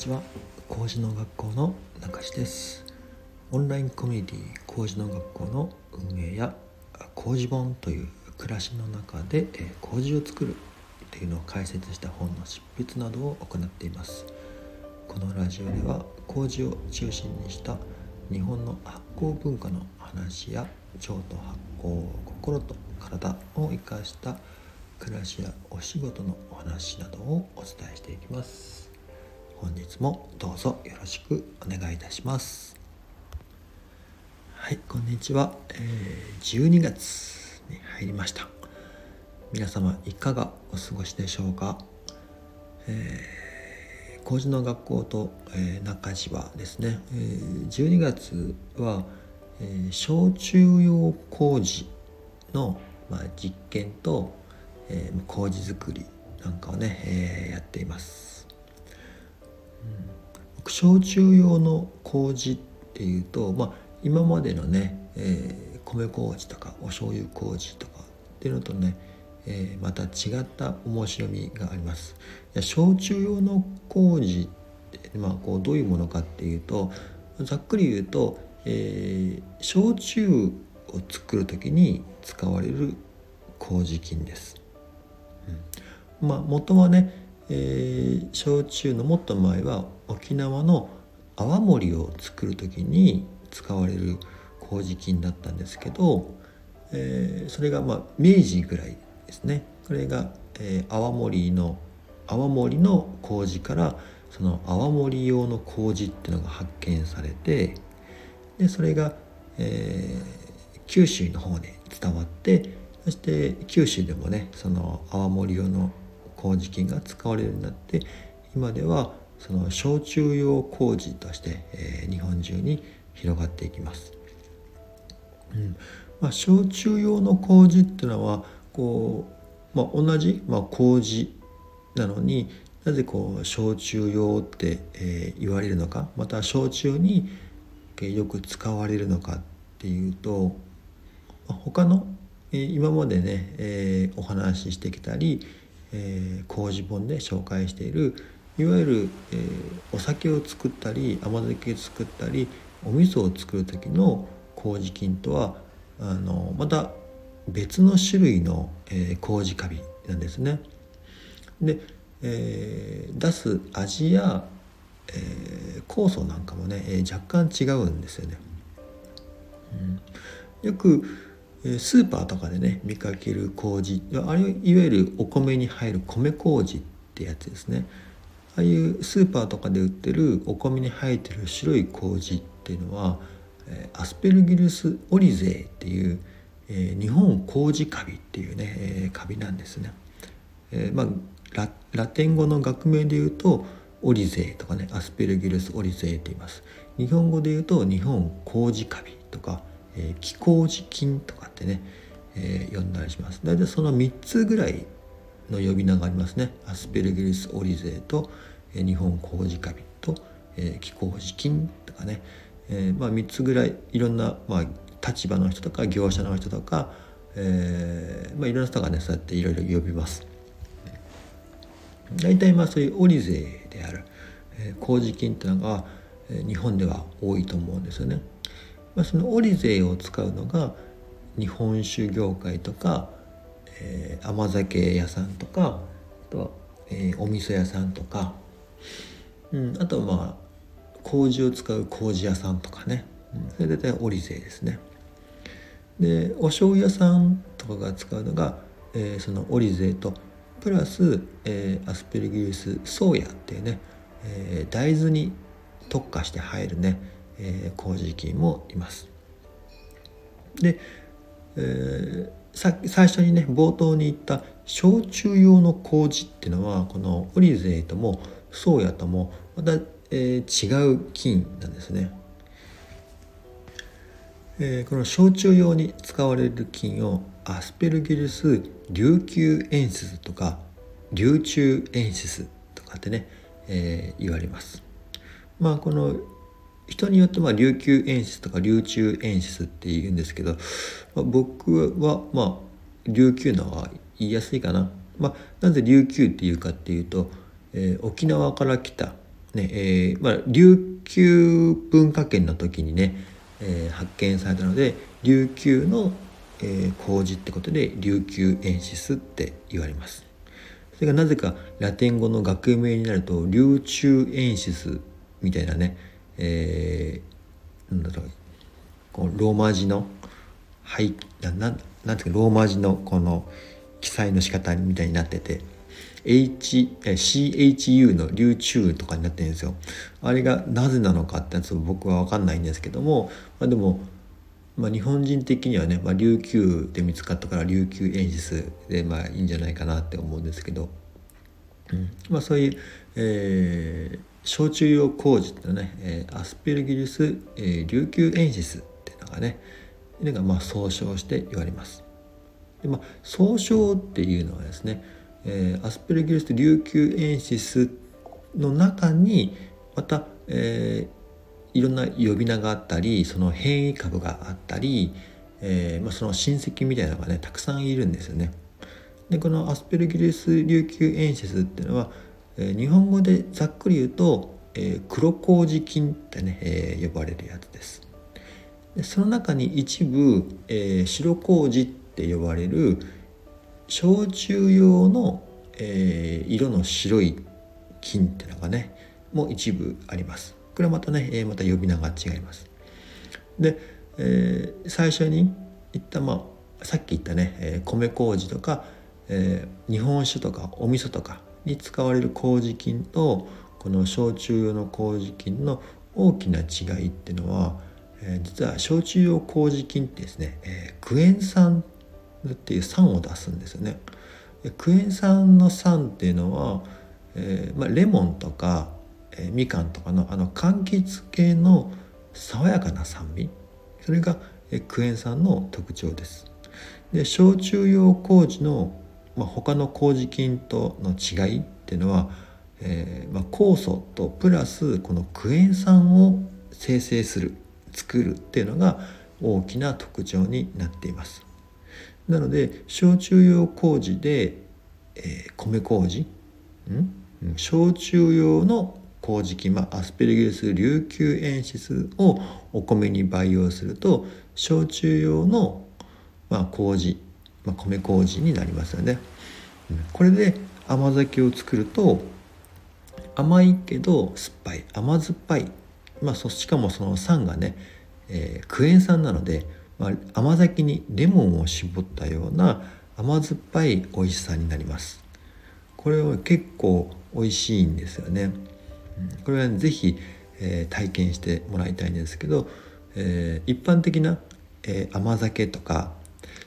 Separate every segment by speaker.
Speaker 1: ちは。麹の学校の中志です。オンラインコミュニティ麹の学校の運営や麹本という暮らしの中で麹を作るというのを解説した本の執筆などを行っています。このラジオでは麹を中心にした日本の発酵文化の話や腸と発酵心と体を生かした暮らしやお仕事のお話などをお伝えしていきます。本日もどうぞよろしくお願いいたします。はいこんにちは、えー、12月に入りました。皆様いかがお過ごしでしょうか、えー、麹の学校と、えー、中島ですね、えー、12月は、えー、焼酎用麹の、まあ、実験とえー、麹作りなんかをね、えー、やっています、焼酎用の麹っていうと、まあ、今までのね、えー、米麹とかお醤油麹とかっていうのとね、えー、また違った面白みがあります。いや焼酎用の麹って、まあ、こうどういうものかっていうとざっくり言うと、えー、焼酎を作る時に使われる麹菌です。うん、まあ元はね、えー、焼酎のもっと前は沖縄の泡盛を作る時に使われる麹菌だったんですけど、えー、それがまあ明治ぐらいですね。これが、えー、泡盛の泡盛の麹からその泡盛用の麹っていうのが発見されてでそれが、えー、九州の方で伝わってそして九州でもねその泡盛用の麹菌が使われるようになって今ではその焼酎用麹として、えー、日本中に広がっていきます。うんまあ、焼酎用の麹っていうのはこう、まあ、同じ、まあ、麹なのになぜこう焼酎用って、えー、言われるのかまた焼酎によく使われるのかっていうと他の今までね、えー、お話ししてきたり、えー、麹本で紹介しているいわゆる、えー、お酒を作ったり甘酒を作ったりお味噌を作る時の麹菌とはあのまた別の種類の、えー、麹カビなんですね。で、えー、出す味や、えー、酵素なんかもね、えー、若干違うんですよね。うん、よくスーパーとかでね見かける麹あれいわゆるお米に入る米麹ってやつですねああいうスーパーとかで売ってるお米に入ってる白い麹っていうのはアスペルギルス・オリゼーっていう、えー、日本麹カビっていうね、カビなんですね。え、まあララテン語の学名で言うとオリゼーとかねアスペルギルス・オリゼーって言います。日本語で言うと日本麹カビとかえー、気候時菌とかってね、えー、呼んだりします。大体その3つぐらいの呼び名がありますね。アスペルギリス・オリゼーと、えー、日本麹カビと、えー、気候時菌とかね、えーまあ、3つぐらいいろんな、まあ、立場の人とか業者の人とか、えーまあ、いろんな人がねそうやっていろいろ呼びます。大体まあそういうオリゼーである、えー、麹菌っていうのが、え、日本では多いと思うんですよね。まあ、そのオリゼを使うのが日本酒業界とか、えー、甘酒屋さんとかあとは、えー、お味噌屋さんとか、うん、あとはまあ麹を使う麹屋さんとかね、うん、それ大体オリゼですね。でお醤油屋さんとかが使うのが、えー、そのオリゼとプラス、えー、アスペルギルスソーヤっていうね、えー、大豆に特化して入るねえー、麹菌もいます。で、えー、さ最初にね冒頭に言った焼酎用の麹っていうのはこのオリゼともソーヤともまた、えー、違う菌なんですね。えー、この焼酎用に使われる菌をアスペルギルス琉球エンシスとか琉球エンシスとかってね、えー、言われます。まあこの人によってまあ琉球演出とか琉球演出って言うんですけど、まあ、僕はまあ琉球の方が言いやすいかな。まあ、なぜ琉球っていうかっていうと、えー、沖縄から来たねえーまあ、琉球文化圏の時にね、えー、発見されたので琉球の、えー、麹ってことで琉球エンシスって言われます。それがなぜかラテン語の学名になると琉球エンシスみたいなね、えー、なんだろうこうローマ字のはいなななんていうかローマ字のこの記載の仕方みたいになってて H CHU の流中とかになってるんですよ。あれがなぜなのかってやつ僕は分かんないんですけども、まあ、でも、まあ、日本人的にはね、まあ、琉球で見つかったから琉球演出でまあいいんじゃないかなって思うんですけど、うんまあ、そういう、えー、焼酎用麹ってね、えー、アスペルギリス、えー、琉球演出っていうのがねいうのがまあ総称して言われます。でまあ、総称っていうのはですねえー、アスペルギルス琉球エンシスの中にまた、えー、いろんな呼び名があったりその変異株があったり、えーまあ、その親戚みたいなのがねたくさんいるんですよね。でこのアスペルギルス琉球エンシスっていうのは、え、日本語でざっくり言うと、えー、黒麹菌ってね、えー、呼ばれるやつです。でその中に一部、えー、白麹って呼ばれる焼酎用の、えー、色の白い金っていうのがねもう一部ありますこれはまたね、えー、また呼び名が違いますで、えー、最初に言ったまあさっき言ったね、えー、米麹とか、えー、日本酒とかお味噌とかに使われる麹菌とこの焼酎用の麹菌の大きな違いっていうのは、えー、実は焼酎用麹菌ってですね、えー、クエン酸っていう酸を出すんですよね。クエン酸の酸っていうのは、えーまあ、レモンとか、えー、みかんとかのあの柑橘系の爽やかな酸味それが、えー、クエン酸の特徴です。で焼酎用麹の、まあ、他の麹菌との違いっていうのは、えーまあ、酵素とプラスこのクエン酸を生成する作るっていうのが大きな特徴になっています。なので焼酎用麹で、えー、米麹ん焼酎用の麹菌、まあ、アスペルギルス琉球エンシスをお米に培養すると焼酎用の、まあ、麹、まあ、米麹になりますよね。これで甘酒を作ると甘いけど酸っぱい。甘酸っぱい、まあ、そしかもその酸がね、えー、クエン酸なのでまあ、甘酒にレモンを絞ったような甘酸っぱい美味しさになります。これは結構美味しいんですよね。これは是非、えー、体験してもらいたいんですけど、えー、一般的な、えー、甘酒とか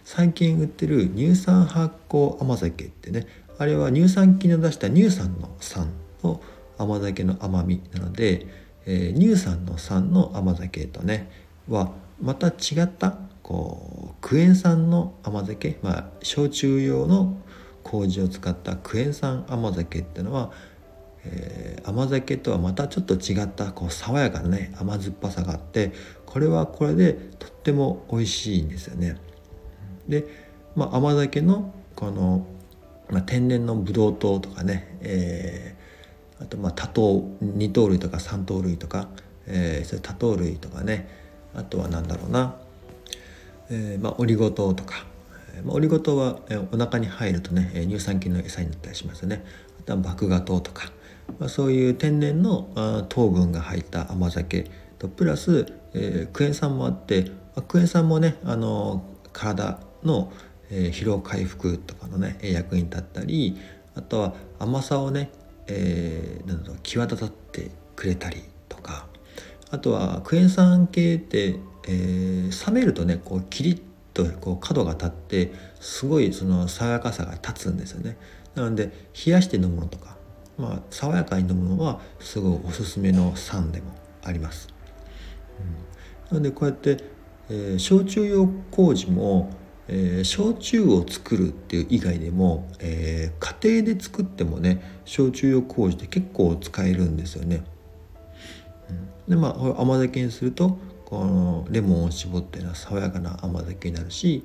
Speaker 1: 最近売ってる乳酸発酵甘酒ってねあれは乳酸菌の出した乳酸の酸の甘酒の甘みなので、えー、乳酸の酸の甘酒とねはまた違ったこうクエン酸の甘酒、まあ、焼酎用の麹を使ったクエン酸甘酒っていうのは、えー、甘酒とはまたちょっと違ったこう爽やかなね甘酸っぱさがあってこれはこれでとっても美味しいんですよね。で、まあ、甘酒のこの、まあ、天然のブドウ糖とかね、えー、あとまあ多糖二糖類とか三糖類とか、えー、それ多糖類とかねあとは何だろうな、えーまあ、オリゴ糖とか、まあ、オリゴ糖は、えー、お腹に入るとね乳酸菌の餌になったりしますよね。あとは麦芽糖とか、まあ、そういう天然のあ糖分が入った甘酒とプラス、えー、クエン酸もあって、まあ、クエン酸もねあの体の、え、疲労回復とかのね役に立ったりあとは甘さをね、えー、なんだろう際立たってくれたりとかあとはクエン酸系って、えー、冷めるとねこうキリッとこう角が立ってすごいその爽やかさが立つんですよね。なので冷やして飲むのとか、まあ、爽やかに飲むのはすごいおすすめの酸でもあります、うん、なのでこうやって、えー、焼酎用麹も、えー、焼酎を作るっていう以外でも、えー、家庭で作ってもね焼酎用麹って結構使えるんですよね。でまあ甘酒にするとこのレモンを絞ってな爽やかな甘酒になるし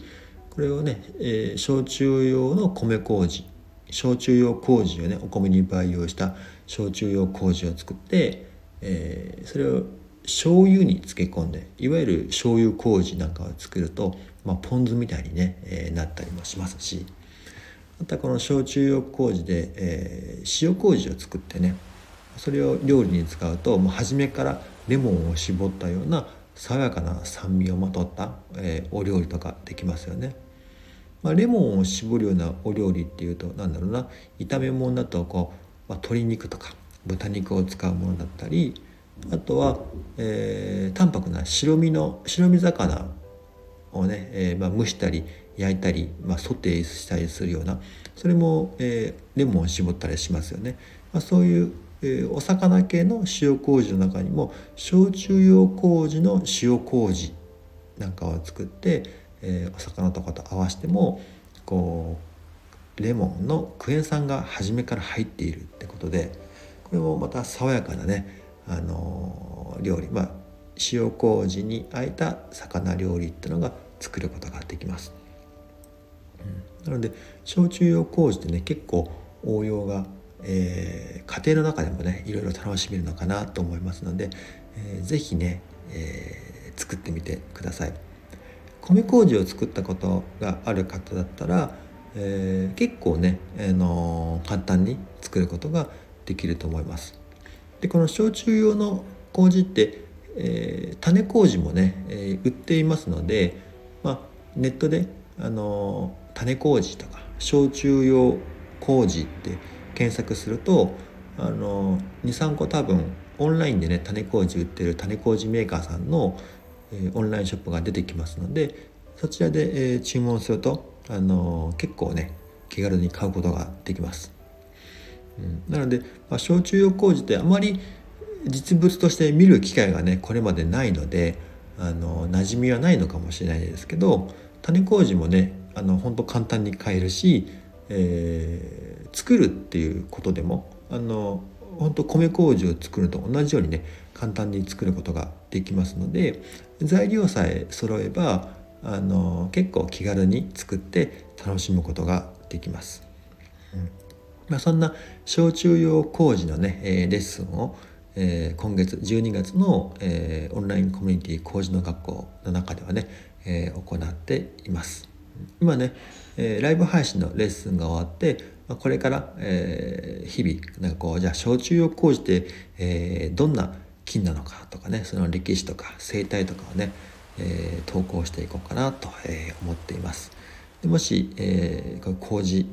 Speaker 1: これをね、えー、焼酎用の米麹焼酎用麹をねお米に培養した焼酎用麹を作って、えー、それを醤油に漬け込んでいわゆる醤油麹なんかを作ると、まあ、ポン酢みたいにね、えー、なったりもしますしまたこの焼酎用麹で、えー、塩麹を作ってねそれを料理に使うともう初めからレモンを絞ったような爽やかな酸味をまとった、えー、お料理とかできますよね。まあ、レモンを絞るようなお料理っていうと何だろうな炒め物だとこう、まあ、鶏肉とか豚肉を使うものだったりあとは、えー、淡白な白身の白身魚をね、えーまあ、蒸したり焼いたり、まあ、ソテーしたりするようなそれも、えー、レモンを絞ったりしますよね。まあ、そういう、えー、お魚系の塩麹の中にも焼酎用麹の塩麹なんかを作ってえー、お魚とかと合わせてもこうレモンのクエン酸が初めから入っているってことでこれもまた爽やかなね、あの、料理まあ塩麹にあえた魚料理っていうのが作ることができます。うん、なので焼酎用麹ってね結構応用が、えー、家庭の中でもねいろいろ楽しめるのかなと思いますので、えー、ぜひね、えー、作ってみてください。米麹を作ったことがある方だったら、えー、結構ね、あのー、簡単に作ることができると思います。でこの焼酎用の麹って、えー、種麹もね、え売っていますので、まあ、ネットで、あの種麹とか焼酎用麹って検索すると、あの23個多分オンラインでね種麹売ってる種麹メーカーさんのえオンラインショップが出てきますのでそちらで、え注文すると、あの結構ね気軽に買うことができます。うん、なので、まあ、焼酎用麹ってあまり実物として見る機会がねこれまでないのであの馴染みはないのかもしれないですけど種麹もねあの本当簡単に買えるし、えー、作るっていうことでもあの本当米麹を作ると同じようにね簡単に作ることができますので材料さえ揃えばあの結構気軽に作って楽しむことができます。うんまあ、そんな焼酎用麹のね、え、レッスンを、えー、今月12月の、えー、オンラインコミュニティ麹の学校の中ではね、えー、行っています。今ね、えー、ライブ配信のレッスンが終わってまこれから、えー、日々なんかこうじゃあ焼酎用麹って、えー、どんな金なのかとかねその歴史とか生態とかをね、えー、投稿していこうかなと、え思っています。でもし、えー、麹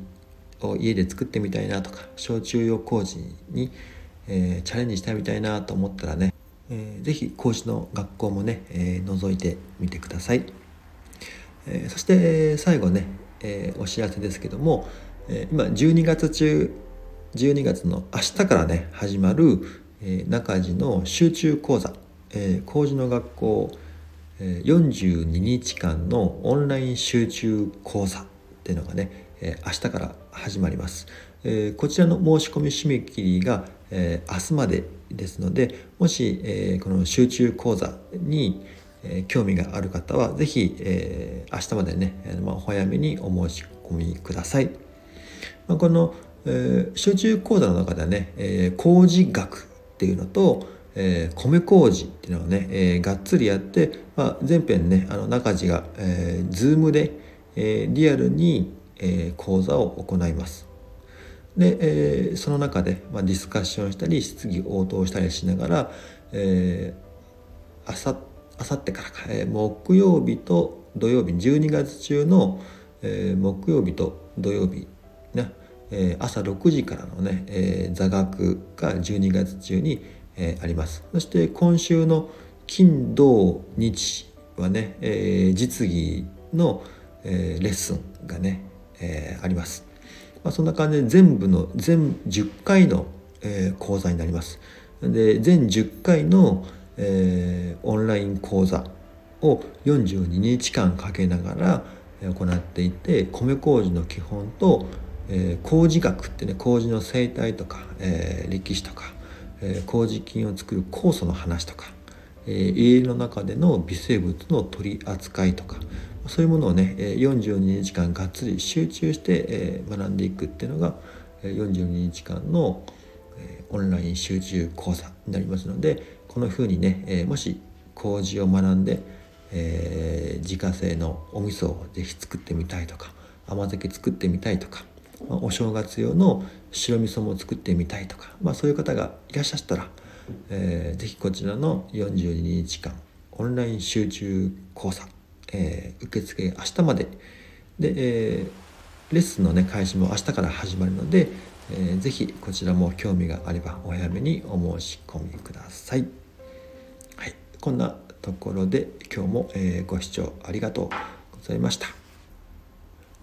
Speaker 1: を家で作ってみたいなとか焼酎用麹に、えチャレンジしたいみたいなと思ったらね、えー、ぜひ麹の学校もね、え覗いてみてください。えそして最後ね、えお知らせですけども、え今12月中12月の明日からね始まる、え中地の集中講座、えー、工事の学校、え42日間のオンライン集中講座っていうのがね、え明日から始まります、えこちらの申し込み締め切りが、え明日までですのでもし、えこの集中講座に、え興味がある方は是非、え明日までね、まあ、お早めにお申し込みください。まあ、この、えー、集中講座の中ではね、えー、麹学っていうのと、えー、米麹っていうのをね、えー、がっつりやって、まあ、前編ねあの中地が、えー、ズームで、えー、リアルに、えー、講座を行います。で、えー、その中で、まあ、ディスカッションしたり質疑応答したりしながら、えー、あさあさってからか、えー、木曜日と土曜日12月中の、えー、木曜日と土曜日ね、えー、朝6時からのね、えー、座学が12月中に、えー、あります。そして今週の金土日はね、えー、実技の、えー、レッスンがね、えー、あります、まあ、そんな感じで全部の全10回の、えー、講座になります。で全10回の、えー、オンライン講座を42日間かけながら行っていて米麹の基本とえー、麹学ってね麹の生態とか、えー、歴史とか、えー、麹菌を作る酵素の話とか、えー、家の中での微生物の取り扱いとかそういうものをね42日間がっつり集中して学んでいくっていうのが42日間のオンライン集中講座になりますのでこのふうにねもし麹を学んで、えー、自家製のお味噌を是非作ってみたいとか甘酒作ってみたいとか、まあ、お正月用の白味噌も作ってみたいとか、まあ、そういう方がいらっしゃったら、えー、ぜひこちらの42日間オンライン集中講座、えー、受付明日までで、えー、レッスンのね開始も明日から始まるので、えー、ぜひこちらも興味があればお早めにお申し込みください。はい、こんなところで今日も、えー、ご視聴ありがとうございました。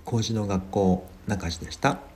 Speaker 1: 麹の学校中地でした。